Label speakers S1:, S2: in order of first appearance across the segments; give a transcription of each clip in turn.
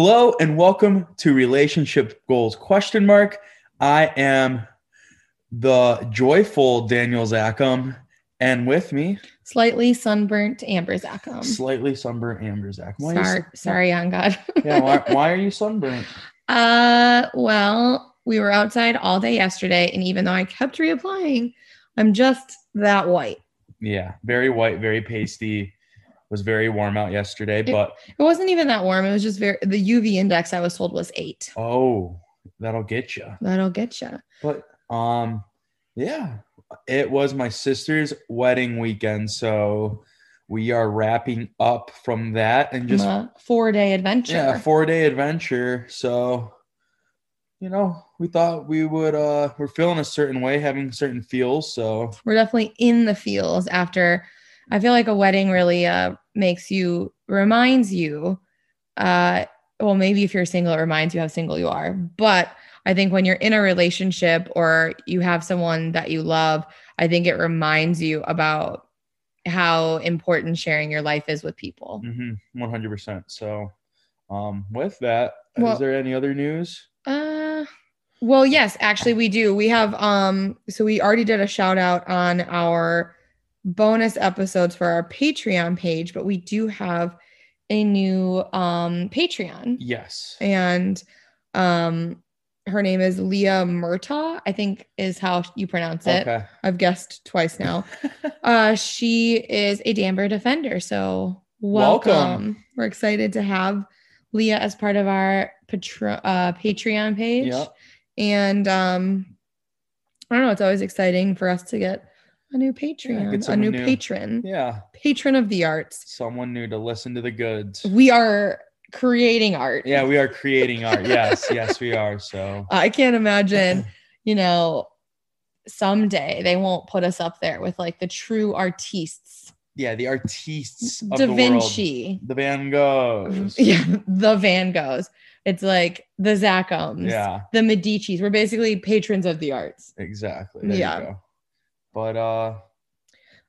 S1: Hello and welcome to Relationship Goals question mark. I am the joyful Daniel Zackham, and with me,
S2: Slightly sunburnt Amber Zackham.
S1: slightly sunburnt Amber Zackham. Why
S2: Sorry,
S1: sun-
S2: sorry, on God.
S1: Yeah, why, why are you sunburnt?
S2: uh, well, we were outside all day yesterday, and even though I kept reapplying, I'm just that white.
S1: Yeah, very white, very pasty. It was very warm out yesterday, but
S2: It wasn't even that warm. It was just very. The UV index I was told was eight.
S1: oh, that'll get you.
S2: That'll get you.
S1: But um, yeah, it was my sister's wedding weekend, so we are wrapping up from that and just
S2: a four day adventure.
S1: yeah, four day adventure. So, you know, we thought we would uh we're feeling a certain way, having certain feels. So
S2: we're definitely in the feels after i feel like a wedding really uh makes you reminds you uh well maybe if you're single it reminds you how single you are but i think when you're in a relationship or you have someone that you love i think it reminds you about how important sharing your life is with people
S1: one hundred percent. So um with that, is
S2: Well-
S1: there any other news?
S2: Uh well yes, actually we do. We have um so we already did a shout out on our bonus episodes for our Patreon page, but we do have a new um Patreon
S1: Yes.
S2: and um her name is Leah Murtaugh, I think is how you pronounce it.
S1: Okay.
S2: I've guessed twice now. uh she is a Danbury defender, so welcome.
S1: Welcome.
S2: We're excited to have Leah as part of our patro- uh, Patreon page.
S1: Yep.
S2: And um I don't know, it's always exciting for us to get a new Patreon,
S1: get
S2: a new,
S1: new.
S2: patron,
S1: Yeah.
S2: patron of the arts.
S1: Someone new to listen to the goods.
S2: We are creating art.
S1: Yeah, we are creating art. Yes, yes, we are. So
S2: I can't imagine, you know, someday they won't put us up there with like the true artistes.
S1: yeah, the artists of
S2: Da
S1: the world.
S2: Vinci.
S1: The Van Goghs.
S2: Yeah, the Van Goghs. It's like the Zackhams,
S1: Yeah,
S2: the Medicis. We're basically patrons of the arts.
S1: exactly. There
S2: Yeah.
S1: But uh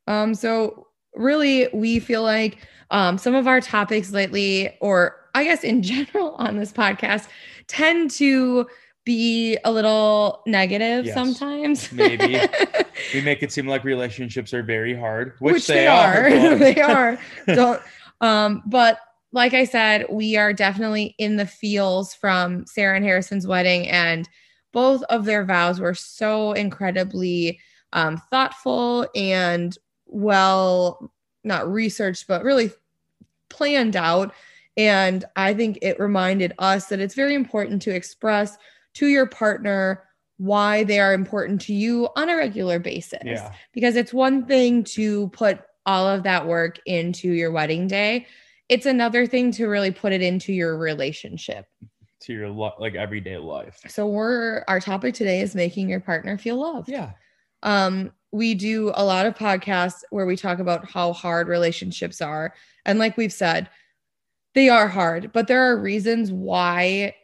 S2: Um, so really, we feel like um, some of our topics lately, or I guess in general on this podcast, tend to be a little negative
S1: Yes,
S2: sometimes.
S1: maybe. we make it seem like relationships are very hard, which,
S2: which,
S1: they,
S2: they,
S1: are.
S2: are. they are. Don't. Um, but like I said, we are definitely in the feels from Sarah and Harrison's wedding, and both of their vows were so incredibly um, thoughtful and well, not researched, but really planned out. And I think it reminded us that it's very important to express to your partner why they are important to you on a regular basis
S1: Yeah.
S2: because it's one thing to put all of that work into your wedding day. It's another thing to really put it into your relationship.
S1: To your lo- like everyday life.
S2: So we're our topic today is making your partner feel loved.
S1: Yeah.
S2: Um we do a lot of podcasts where we talk about how hard relationships are and like we've said they are hard, but there are reasons why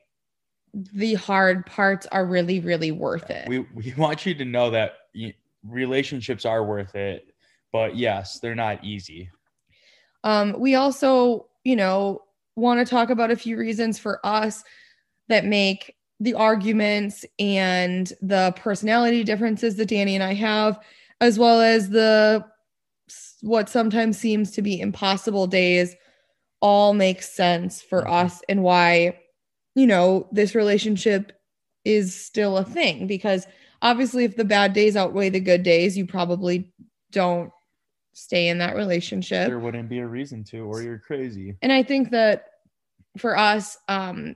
S2: the hard parts are really really worth it.
S1: We we want you to know that relationships are worth it, but yes, they're not easy.
S2: Um, we also, you know, want to talk about a few reasons for us that make the arguments and the personality differences that Danny and I have, as well as the what sometimes seems to be impossible days, all make sense for
S1: Mhm.
S2: us and why, you know, this relationship is still a thing. Because obviously, if the bad days outweigh the good days, you probably don't stay in that relationship.
S1: There wouldn't be a reason to, or you're crazy.
S2: And I think that for us, um,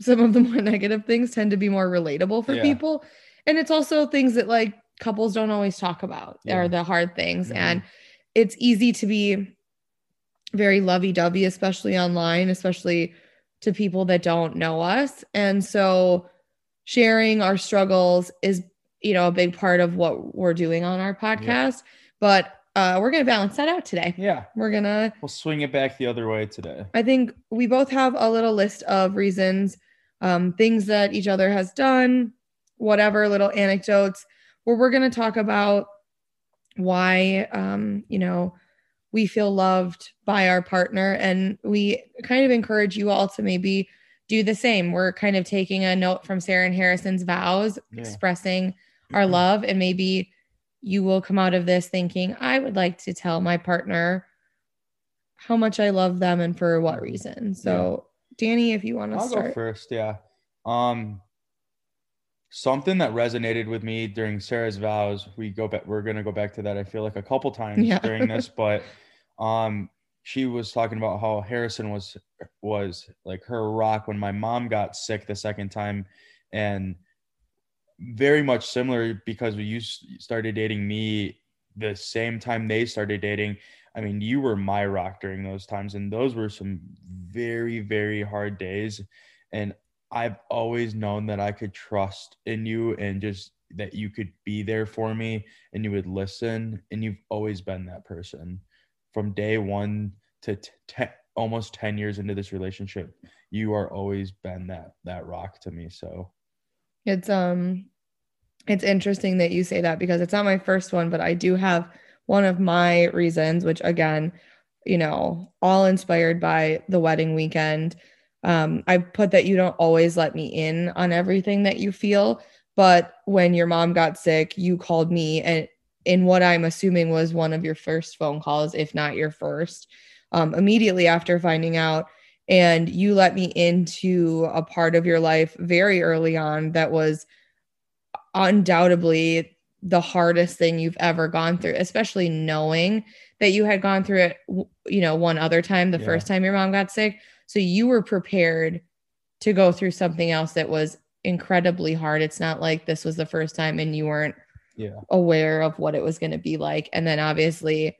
S2: some of the more negative things tend to be more relatable for
S1: Yeah.
S2: people. And it's also things that like couples don't always talk about
S1: Yeah.
S2: are the hard things.
S1: Mhm.
S2: And it's easy to be very lovey dovey, especially online, especially to people that don't know us. And so sharing our struggles is, you know, a big part of what we're doing on our podcast. But uh, we're going to balance that out today.
S1: Yeah,
S2: We're going to
S1: we'll swing it back the other way today.
S2: I think we both have a little list of reasons, um, things that each other has done, whatever little anecdotes, where we're going to talk about why, um, you know, we feel loved by our partner and we kind of encourage you all to maybe do the same. We're kind of taking a note from Sarah and Harrison's vows,
S1: Yeah.
S2: expressing our love, and maybe you will come out of this thinking, I would like to tell my partner how much I love them and for what reason. So, Danny, if you want to
S1: I'll go first. Yeah. Um, something that resonated with me during Sarah's vows. We go back. We're gonna go back to that. I feel like a couple times
S2: Yeah.
S1: during this, but um, she was talking about how Harrison was was like her rock when my mom got sick the second time, and very much similar because you started dating me the same time they started dating. I mean, you were my rock during those times, and those were some very, very hard days. And I've always known that I could trust in you and just that you could be there for me and you would listen. And you've always been that person from day one to t- te- almost 10 years into this relationship. You are always been that that rock to me. So
S2: It's um it's interesting that you say that because it's not my first one, but I do have one of my reasons, which again, you know, all inspired by the wedding weekend. Um, I put that you don't always let me in on everything that you feel, but when your mom got sick, you called me and in what I'm assuming was one of your first phone calls, if not your first, um, immediately after finding out and you let me into a part of your life very early on that was undoubtedly the hardest thing you've ever gone through especially knowing that you had gone through it you know one other time the
S1: Yeah.
S2: first time your mom got sick so you were prepared to go through something else that was incredibly hard it's not like this was the first time and you weren't
S1: yeah,
S2: aware of what it was going to be like. And then obviously,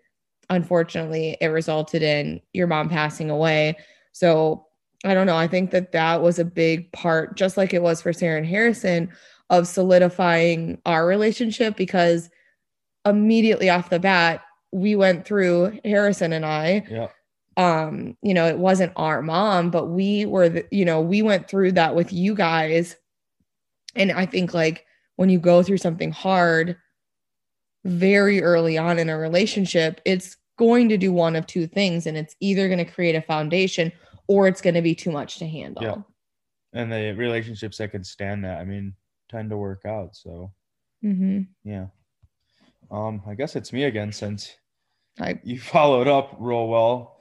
S2: unfortunately, it resulted in your mom passing away. So I don't know. I think that that was a big part, just like it was for Sarah and Harrison, of solidifying our relationship because immediately off the bat, we went through Harrison and I.
S1: Yeah,
S2: um you know it wasn't our mom but we were the, you know we went through that with you guys. And i think like when you go through something hard very early on in a relationship it's going to do one of two things and it's either going to create a foundation or it's going to be too much to handle.
S1: Yeah. and the relationships that can stand that, I mean, tend to work out. So
S2: hmm
S1: yeah. Um, I guess it's me again since
S2: I,
S1: you followed up real well.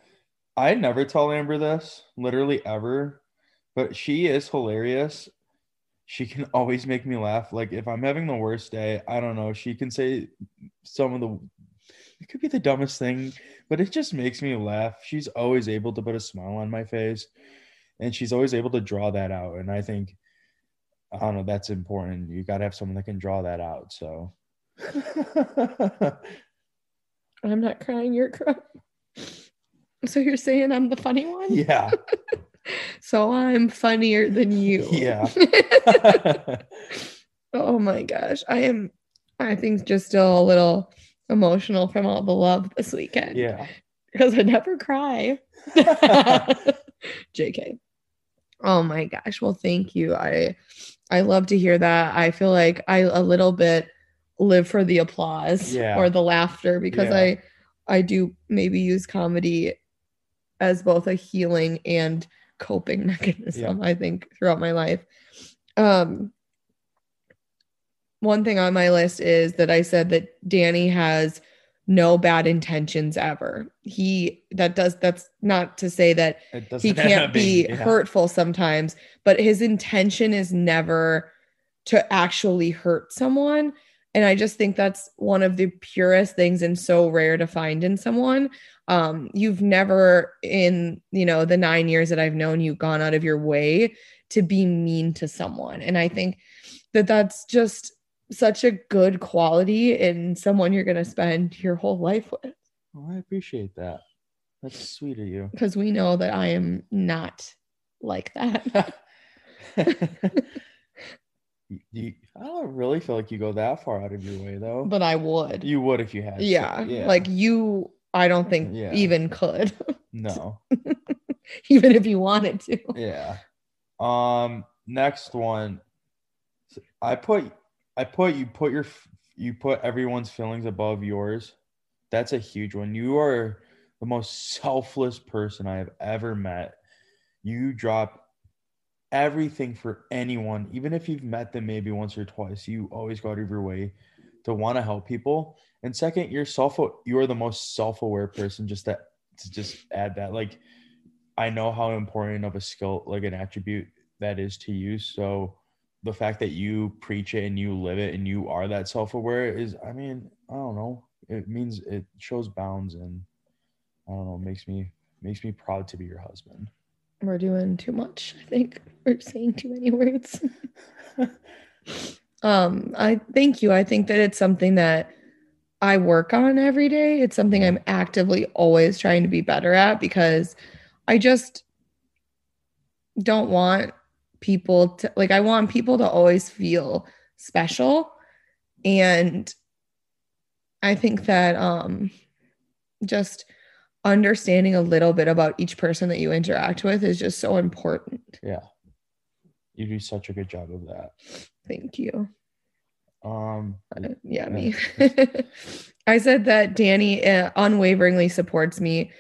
S1: I never tell Amber this, literally ever, but she is hilarious. She can always make me laugh. Like if I'm having the worst day, I don't know, she can say some of the it could be the dumbest thing, but it just makes me laugh. She's always able to put a smile on my face and she's always able to draw that out. And I think I don't know, that's important. You got to have someone that can draw that out. So
S2: i'm not crying you're crying so you're saying i'm the funny one
S1: yeah.
S2: so i'm funnier than you
S1: Yeah.
S2: Oh my gosh. I am I think just still a little emotional from all the love this weekend.
S1: yeah.
S2: Because I never cry. JK. Oh my gosh. Well, thank you. I I love to hear that. I feel like I a little bit live for the applause
S1: Yeah.
S2: or the laughter because
S1: Yeah.
S2: I I do maybe use comedy as both a healing and coping mechanism, I think, throughout my life. Um one thing on my list is that I said that Danny has no bad intentions ever. He that does that's not to say that he can't be
S1: yeah.
S2: hurtful sometimes, but his intention is never to actually hurt someone. And I just think that's one of the purest things and so rare to find in someone. Um, you've never, in you know the nine years that I've known you, gone out of your way to be mean to someone. And I think that that's just such a good quality in someone you're going to spend your whole life with.
S1: Oh, I appreciate that. That's sweet of you.
S2: Because we know that I am not like that.
S1: You- I don't really feel like you go that far out of your way though.
S2: but I would.
S1: you would if you had. to.
S2: yeah, Like you, I don't think
S1: Yeah.
S2: even could,
S1: no.
S2: even if you wanted to.
S1: Yeah. Um. Next one. I put. I put you put your you put everyone's feelings above yours. That's a huge one. You are the most selfless person I have ever met. You drop everything for anyone, even if you've met them maybe once or twice. You always go out of your way to want to help people. And second, you're self you're the most self-aware person just that to just add that. Like I know how important of a skill, like an attribute that is to you. So the fact that you preach it and you live it and you are that self-aware is I mean, I don't know. It means it shows bounds and I don't know, makes me makes me proud to be your husband.
S2: We're doing too much. I think we're saying too many words. um, I thank you. I think that it's something that I work on every day. It's something I'm actively always trying to be better at because I just don't want people to like I want people to always feel special and I think that um just understanding a little bit about each person that you interact with is just so important.
S1: Yeah. You do such a good job of that.
S2: Thank you.
S1: Um
S2: uh, yeah, me. I said that Danny uh, unwaveringly supports me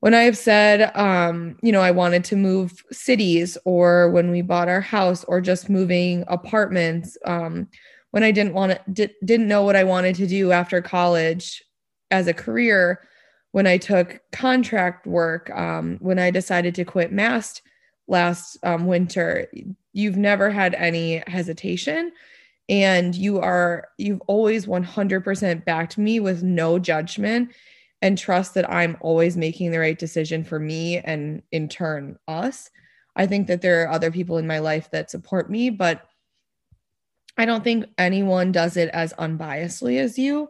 S2: when I have said, um, you know, I wanted to move cities or when we bought our house or just moving apartments, um, when I didn't want to, di- didn't know what I wanted to do after college as a career, when I took contract work, um, when I decided to quit Mast last um, winter, you've never had any hesitation. And you are, you've always 100% backed me with no judgment and trust that I'm always making the right decision for me and in turn us. I think that there are other people in my life that support me, but I don't think anyone does it as unbiasedly as you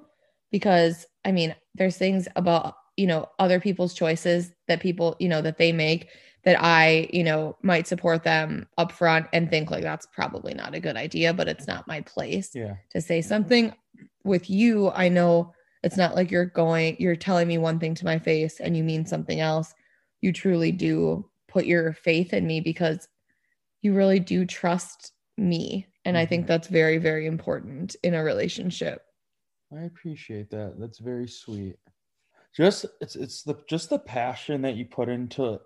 S2: because I mean, there's things about you know other people's choices that people you know that they make that i you know might support them up front and think like that's probably not a good idea but it's not my place
S1: yeah.
S2: to say something with you i know it's not like you're going you're telling me one thing to my face and you mean something else. You truly do put your faith in me because you really do trust me. And i think mm-hmm. that's very very important in a relationship.
S1: I appreciate that. That's very sweet. Just it's it's the just the passion that you put into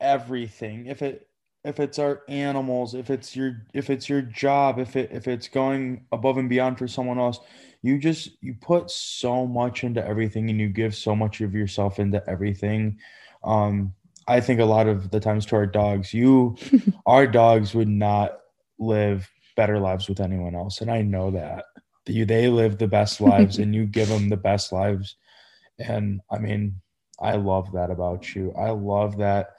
S1: everything. If it if it's our animals if it's your if it's your job if it if it's going above and beyond for someone else you just you put so much into everything and you give so much of yourself into everything. Um i think a lot of the times to our dogs you our dogs would not live better lives with anyone else. And i know that. You they live the best lives and you give them the best lives. And i mean i love that about you. I love that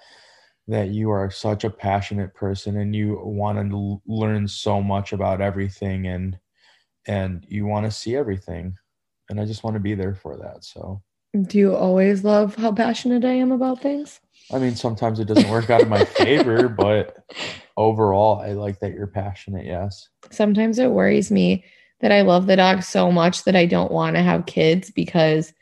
S1: that you are such a passionate person and you want to learn so much about everything and and you want to see everything and i just want to be there for that so
S2: do you always love how passionate i am about things
S1: i mean sometimes it doesn't work out in my favor but overall i like that you're passionate yes
S2: sometimes it worries me that i love the dog so much that i don't want to have kids because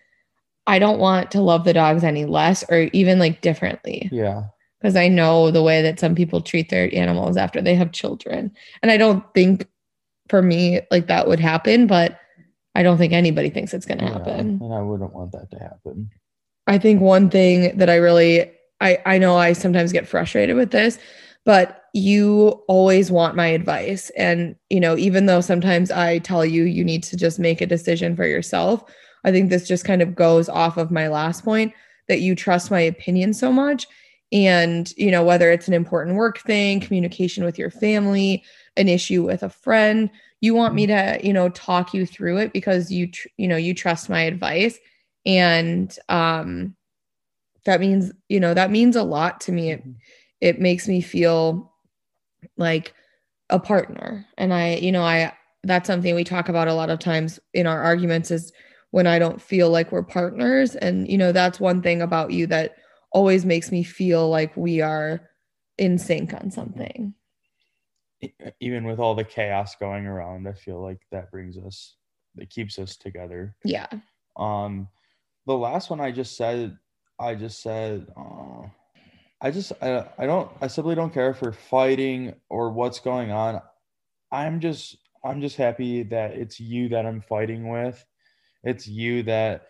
S2: I don't want to love the dogs any less or even like differently.
S1: Yeah.
S2: Because I know the way that some people treat their animals after they have children. And I don't think for me like that would happen, but I don't think anybody thinks it's going to yeah, happen.
S1: And I wouldn't want that to happen.
S2: I think one thing that I really I I know I sometimes get frustrated with this, but you always want my advice and you know even though sometimes I tell you you need to just make a decision for yourself, I think this just kind of goes off of my last point that you trust my opinion so much. And, you know, whether it's an important work thing, communication with your family, an issue with a friend, you want me to, you know, talk you through it because you, tr- you know, you trust my advice. And, um, that means, you know, that means a lot to me. It, mm-hmm. it makes me feel like a partner. And I, you know, I, that's something we talk about a lot of times in our arguments is when I don't feel like we're partners. And, you know, that's one thing about you that always makes me feel like we are in sync on something.
S1: Even with all the chaos going around, I feel like that brings us, that keeps us together.
S2: Yeah.
S1: Um, the last one I just said, I just said, uh, I just, I, I don't, I simply don't care for fighting or what's going on. I'm just, I'm just happy that it's you that I'm fighting with it's you that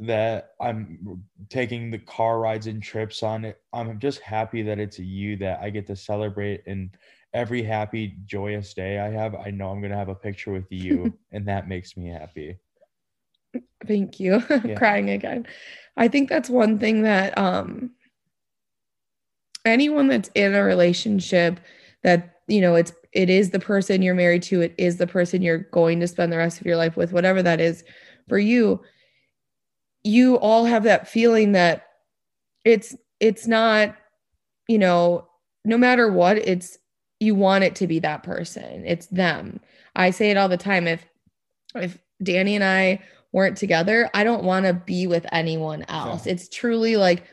S1: that I'm taking the car rides and trips on it. I'm just happy that it's you that I get to celebrate and every happy joyous day I have, I know I'm going to have a picture with you and that makes me happy.
S2: Thank you. Yeah. Crying again. I think that's one thing that um anyone that's in a relationship that you know it's it is the person you're married to, it is the person you're going to spend the rest of your life with, whatever that is for you, you all have that feeling that it's it's not, you know, no matter what, it's you want it to be that person. It's them. I say it all the time. If if Danny and I weren't together, I don't want to be with anyone else. It's truly like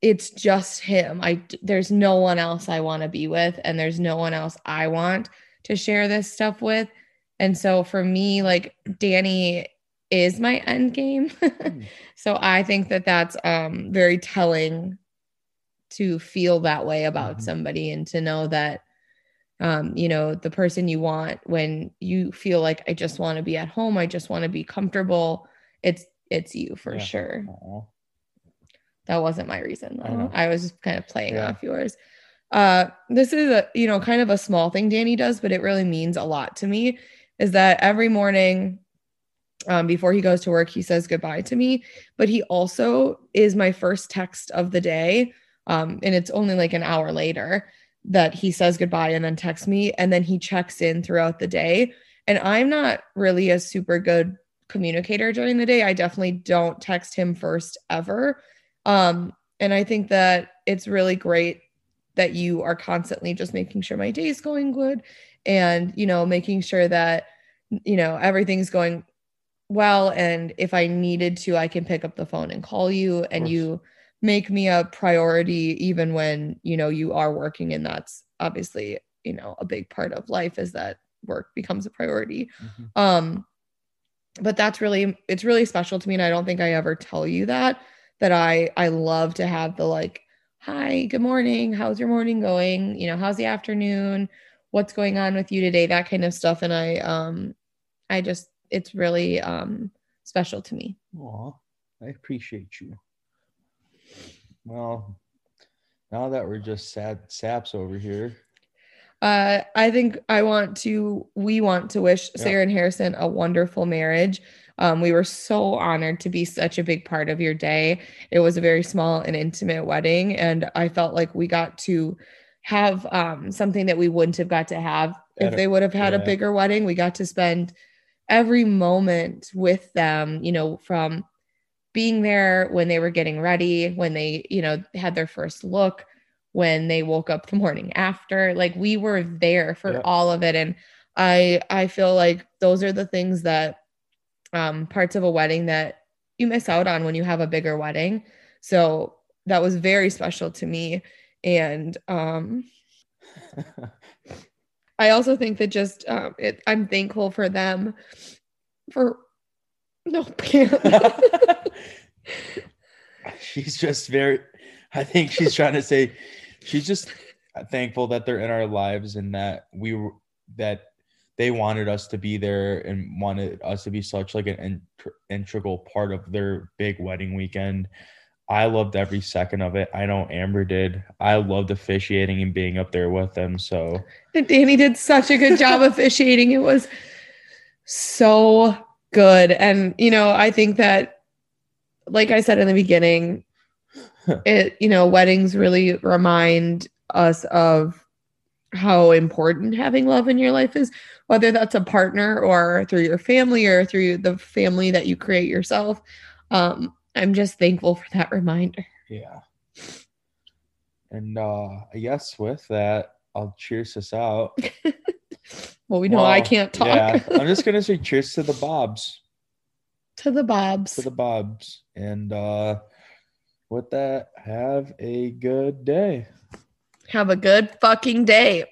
S2: it's just him. I there's no one else I want to be with and there's no one else I want to share this stuff with. And so for me like Danny is my end game. mm. So I think that that's um very telling to feel that way about mm-hmm. somebody and to know that um you know the person you want when you feel like I just want to be at home, I just want to be comfortable, it's it's you for yeah. sure. Aww. That wasn't my reason though. I, I was just kind of playing yeah. off yours. Uh, this is a you know kind of a small thing Danny does, but it really means a lot to me. Is that every morning um, before he goes to work, he says goodbye to me, but he also is my first text of the day. Um, and it's only like an hour later that he says goodbye and then texts me, and then he checks in throughout the day. And I'm not really a super good communicator during the day. I definitely don't text him first ever. Um, and I think that it's really great that you are constantly just making sure my day is going good and, you know, making sure that, you know, everything's going well. And if I needed to, I can pick up the phone and call you and you make me a priority even when, you know, you are working. And that's obviously, you know, a big part of life is that work becomes a priority. Mm-hmm. Um, but that's really, it's really special to me. And I don't think I ever tell you that that I I love to have the like, hi, good morning, how's your morning going? You know, how's the afternoon? What's going on with you today? That kind of stuff. And I um I just it's really um special to me.
S1: Aw, I appreciate you. Well, now that we're just sad saps over here.
S2: Uh, I think I want to, we want to wish yeah. Sarah and Harrison a wonderful marriage. Um, we were so honored to be such a big part of your day. It was a very small and intimate wedding, and I felt like we got to have um, something that we wouldn't have got to have if they would have had yeah. a bigger wedding. We got to spend every moment with them, you know, from being there when they were getting ready, when they, you know, had their first look, when they woke up the morning after. Like we were there for yeah. all of it. And I I feel like those are the things that um, parts of a wedding that you miss out on when you have a bigger wedding. So that was very special to me. And um, I also think that just um, it, I'm thankful for them for no.
S1: she's just very. I think she's trying to say she's just thankful that they're in our lives and that we that they wanted us to be there and wanted us to be such like an integral part of their big wedding weekend. I loved every second of it. I know Amber did. I loved officiating and being up there with them. So
S2: Danny did such a good job officiating. It was so good. And you know, I think that like I said in the beginning, it, you know, weddings really remind us of how important having love in your life is whether that's a partner or through your family or through the family that you create yourself. Um, I'm just thankful for that reminder.
S1: Yeah. And uh, I guess with that, I'll cheers us out.
S2: well, we know well, I can't talk. yeah,
S1: I'm just gonna say cheers to the Bobs.
S2: To the Bobs.
S1: To the Bobs. And uh with that, have a good day.
S2: Have a good fucking day.